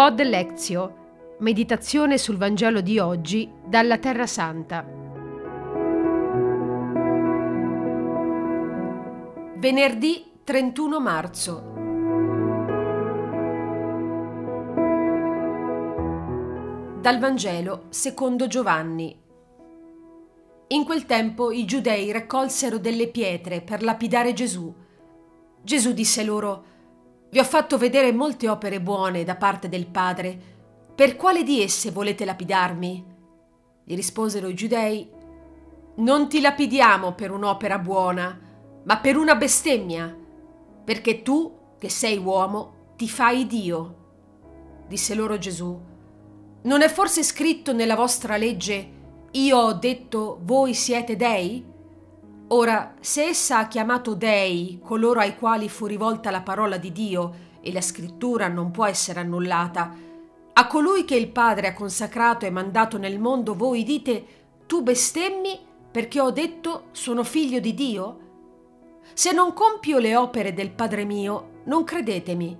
Pod Lezio, meditazione sul Vangelo di oggi dalla Terra Santa. Venerdì 31 marzo. Dal Vangelo secondo Giovanni. In quel tempo i giudei raccolsero delle pietre per lapidare Gesù. Gesù disse loro, Vi ho fatto vedere molte opere buone da parte del Padre. Per quale di esse volete lapidarmi? Gli risposero i giudei, Non ti lapidiamo per un'opera buona, ma per una bestemmia, perché tu, che sei uomo, ti fai Dio. Disse loro Gesù, Non è forse scritto nella vostra legge, io ho detto voi siete dei? Ora, se essa ha chiamato dei coloro ai quali fu rivolta la parola di Dio e la scrittura non può essere annullata, a colui che il Padre ha consacrato e mandato nel mondo voi dite tu bestemmi perché ho detto sono figlio di Dio? Se non compio le opere del Padre mio, non credetemi,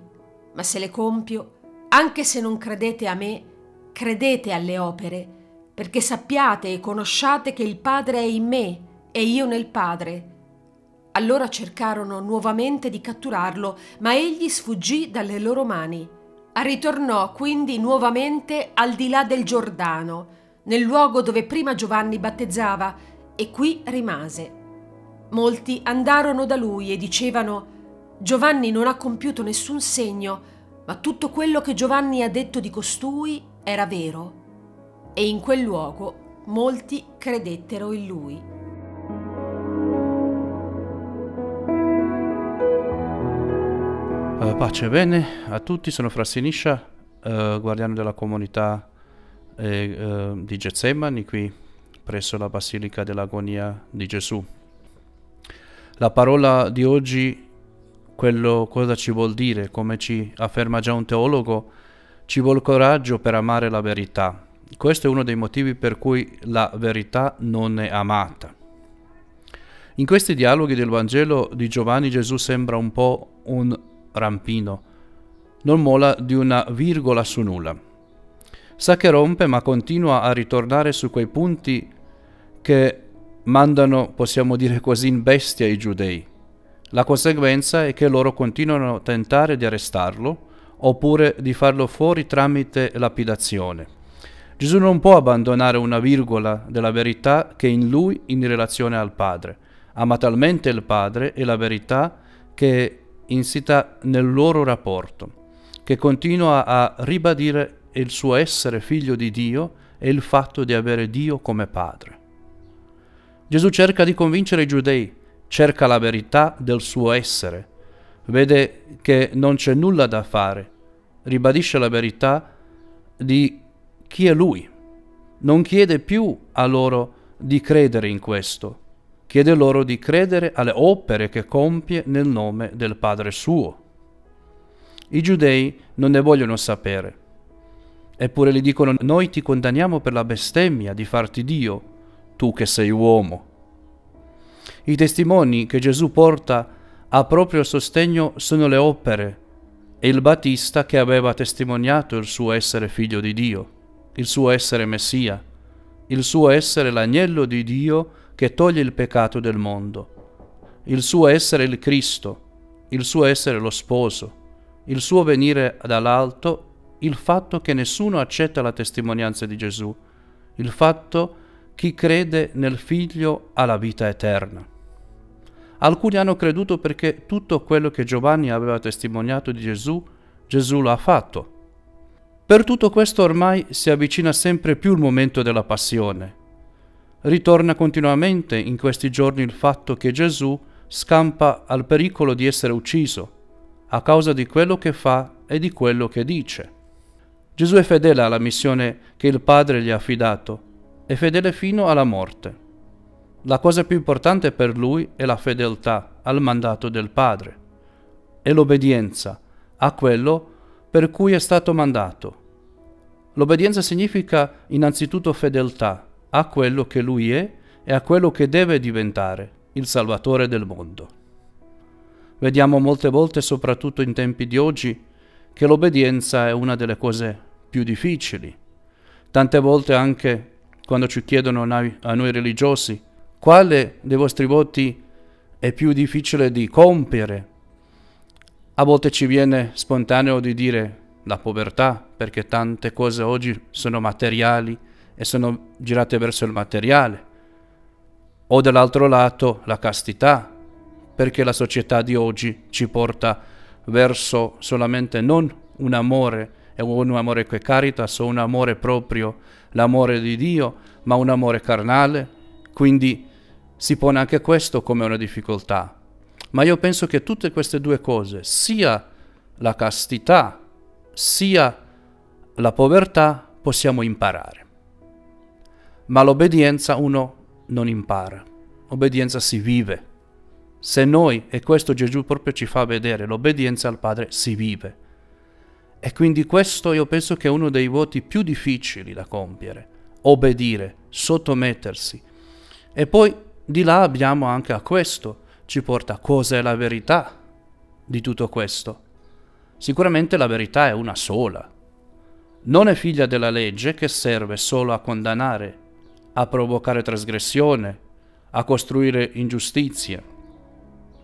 ma se le compio, anche se non credete a me, credete alle opere, perché sappiate e conosciate che il Padre è in me e io nel Padre. Allora cercarono nuovamente di catturarlo, ma egli sfuggì dalle loro mani. Ritornò quindi nuovamente al di là del Giordano, nel luogo dove prima Giovanni battezzava, e qui rimase. Molti andarono da lui e dicevano Giovanni non ha compiuto nessun segno, ma tutto quello che Giovanni ha detto di costui era vero. E in quel luogo molti credettero in lui. Uh, pace e bene a tutti, sono Fra Siniscia, uh, guardiano della comunità eh, uh, di Getsemani qui presso la Basilica dell'Agonia di Gesù. La parola di oggi, quello cosa ci vuol dire, come ci afferma già un teologo, ci vuole coraggio per amare la verità. Questo è uno dei motivi per cui la verità non è amata. In questi dialoghi del Vangelo di Giovanni Gesù sembra un po' un rampino. Non mola di una virgola su nulla. Sa che rompe ma continua a ritornare su quei punti che mandano, possiamo dire così, in bestia i giudei. La conseguenza è che loro continuano a tentare di arrestarlo oppure di farlo fuori tramite lapidazione. Gesù non può abbandonare una virgola della verità che è in lui in relazione al Padre. Ama talmente il Padre e la verità che insita nel loro rapporto, che continua a ribadire il suo essere figlio di Dio e il fatto di avere Dio come padre. Gesù cerca di convincere i giudei, cerca la verità del suo essere, vede che non c'è nulla da fare, ribadisce la verità di chi è lui, non chiede più a loro di credere in questo, chiede loro di credere alle opere che compie nel nome del Padre suo. I giudei non ne vogliono sapere, eppure gli dicono noi ti condanniamo per la bestemmia di farti Dio, tu che sei uomo. I testimoni che Gesù porta a proprio sostegno sono le opere e il Battista che aveva testimoniato il suo essere figlio di Dio, il suo essere Messia, il suo essere l'agnello di Dio che toglie il peccato del mondo, il suo essere il Cristo, il suo essere lo sposo, il suo venire dall'alto, il fatto che nessuno accetta la testimonianza di Gesù, il fatto chi crede nel figlio ha la vita eterna. Alcuni hanno creduto perché tutto quello che Giovanni aveva testimoniato di Gesù, Gesù lo ha fatto. Per tutto questo ormai si avvicina sempre più il momento della passione, ritorna continuamente in questi giorni il fatto che Gesù scampa al pericolo di essere ucciso a causa di quello che fa e di quello che dice. Gesù è fedele alla missione che il Padre gli ha affidato, è fedele fino alla morte. La cosa più importante per lui è la fedeltà al mandato del Padre e l'obbedienza a quello per cui è stato mandato. L'obbedienza significa innanzitutto fedeltà a quello che lui è e a quello che deve diventare, il Salvatore del mondo. Vediamo molte volte, soprattutto in tempi di oggi, che l'obbedienza è una delle cose più difficili. Tante volte anche quando ci chiedono a noi religiosi quale dei vostri voti è più difficile di compiere, a volte ci viene spontaneo di dire la povertà, perché tante cose oggi sono materiali e sono girate verso il materiale. O dall'altro lato la castità, perché la società di oggi ci porta verso solamente non un amore, è un amore che carita, o un amore proprio, l'amore di Dio, ma un amore carnale. Quindi si pone anche questo come una difficoltà. Ma io penso che tutte queste due cose, sia la castità, sia la povertà, possiamo imparare. Ma l'obbedienza uno non impara, l'obbedienza si vive. Se noi, e questo Gesù proprio ci fa vedere, l'obbedienza al Padre si vive. E quindi questo io penso che è uno dei voti più difficili da compiere, obbedire, sottomettersi. E poi di là abbiamo anche a questo, ci porta cosa è la verità di tutto questo. Sicuramente la verità è una sola. Non è figlia della legge che serve solo a condannare, a provocare trasgressione, a costruire ingiustizia.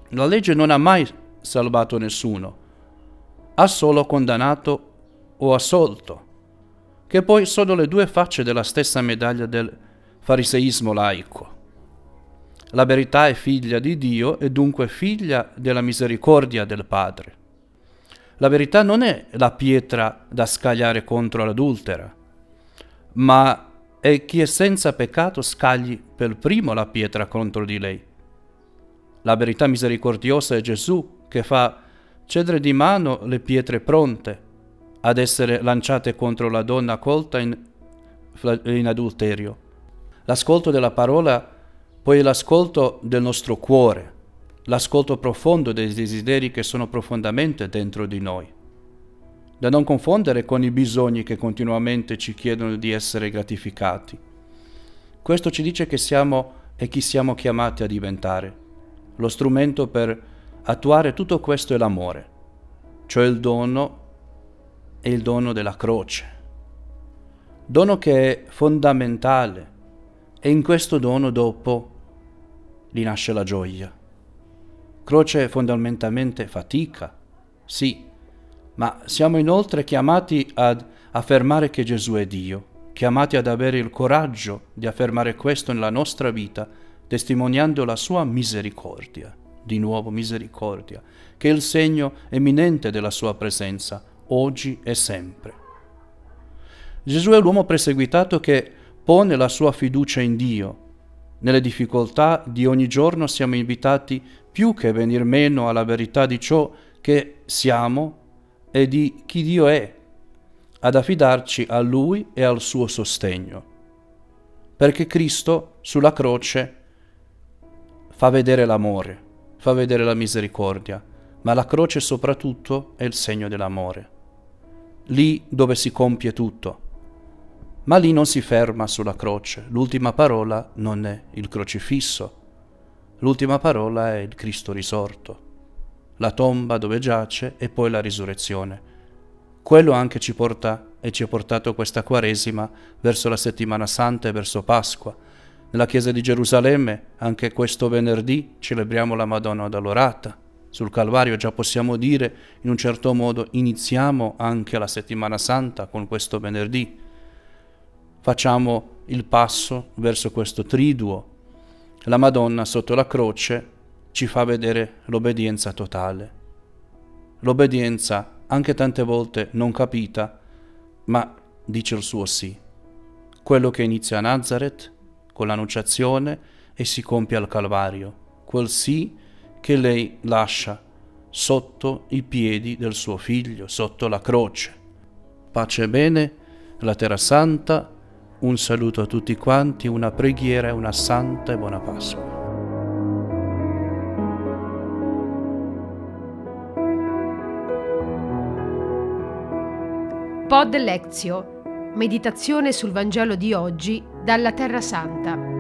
La legge non ha mai salvato nessuno, ha solo condannato o assolto, che poi sono le due facce della stessa medaglia del fariseismo laico. La verità è figlia di Dio e dunque figlia della misericordia del Padre. La verità non è la pietra da scagliare contro l'adultera, ma è chi è senza peccato scagli per primo la pietra contro di lei. La verità misericordiosa è Gesù che fa cedere di mano le pietre pronte ad essere lanciate contro la donna colta in, in adulterio. L'ascolto della parola poi l'ascolto del nostro cuore, l'ascolto profondo dei desideri che sono profondamente dentro di noi, da non confondere con i bisogni che continuamente ci chiedono di essere gratificati. Questo ci dice che siamo e chi siamo chiamati a diventare. Lo strumento per attuare tutto questo è l'amore, cioè il dono e il dono della croce. Dono che è fondamentale e in questo dono dopo lì nasce la gioia. Croce è fondamentalmente fatica, sì, ma siamo inoltre chiamati ad affermare che Gesù è Dio, chiamati ad avere il coraggio di affermare questo nella nostra vita, testimoniando la sua misericordia, di nuovo misericordia, che è il segno eminente della sua presenza, oggi e sempre. Gesù è l'uomo perseguitato che pone la sua fiducia in Dio, nelle difficoltà di ogni giorno siamo invitati più che venir meno alla verità di ciò che siamo e di chi Dio è, ad affidarci a Lui e al suo sostegno. Perché Cristo sulla croce fa vedere l'amore, fa vedere la misericordia, ma la croce soprattutto è il segno dell'amore. Lì dove si compie tutto ma lì non si ferma sulla croce. L'ultima parola non è il crocifisso. L'ultima parola è il Cristo risorto. La tomba dove giace e poi la risurrezione. Quello anche ci porta e ci ha portato questa Quaresima verso la settimana santa e verso Pasqua. Nella chiesa di Gerusalemme, anche questo venerdì, celebriamo la Madonna Addolorata. Sul Calvario già possiamo dire, in un certo modo, iniziamo anche la settimana santa con questo venerdì facciamo il passo verso questo triduo. La Madonna sotto la croce ci fa vedere l'obbedienza totale. L'obbedienza anche tante volte non capita, ma dice il suo sì. Quello che inizia a Nazareth con l'annunciazione e si compie al Calvario, quel sì che lei lascia sotto i piedi del suo figlio, sotto la croce. Pace e bene, la Terra Santa, un saluto a tutti quanti, una preghiera e una santa e buona Pasqua. Pod Lezio. Meditazione sul Vangelo di oggi dalla Terra Santa.